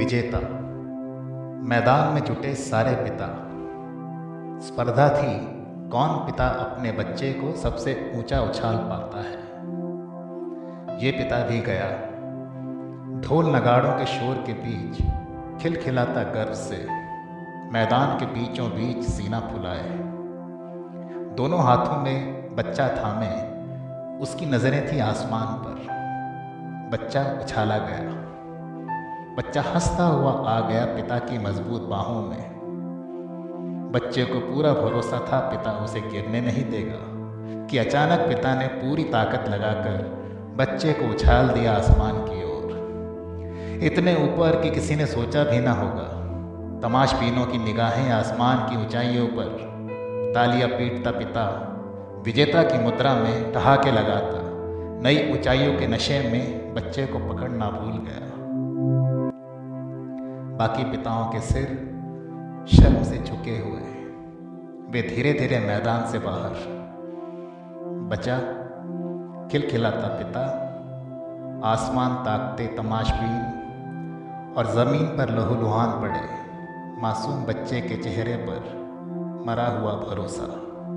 विजेता। मैदान में जुटे सारे पिता। स्पर्धा थी, कौन पिता अपने बच्चे को सबसे ऊँचा उछाल पाता है? ये पिता भी गया। ढोल नगाड़ों के शोर के बीच, खिलखिलाता गर्व से, मैदान के बीचों बीच सीना फुलाए। दोनों हाथों में बच्चा थामे, उसकी नज़रें थी आसमान पर। बच्चा उछाला गया। बच्चा हंसता हुआ आ गया पिता की मज़बूत बाहों में। बच्चे को पूरा भरोसा था, पिता उसे गिरने नहीं देगा। कि अचानक पिता ने पूरी ताकत लगाकर बच्चे को उछाल दिया आसमान की ओर। इतने ऊपर कि किसी ने सोचा भी ना होगा। तमाशबीनों की निगाहें आसमान की ऊंचाइयों पर, तालियाँ पीटता पिता, विजेता की मुद्रा में ठहाके लगाता, नई ऊंचाइयों के नशे में बच्चे को पकड़ना भूल गया। बाकी पिताओं के सिर शर्म से झुके हुए वे धीरे धीरे मैदान से बाहर। बचा खिलखिलाता पिता, आसमान ताकते तमाशबीन, और ज़मीन पर लहूलुहान पड़े। मासूम बच्चे के चेहरे पर मरा हुआ भरोसा।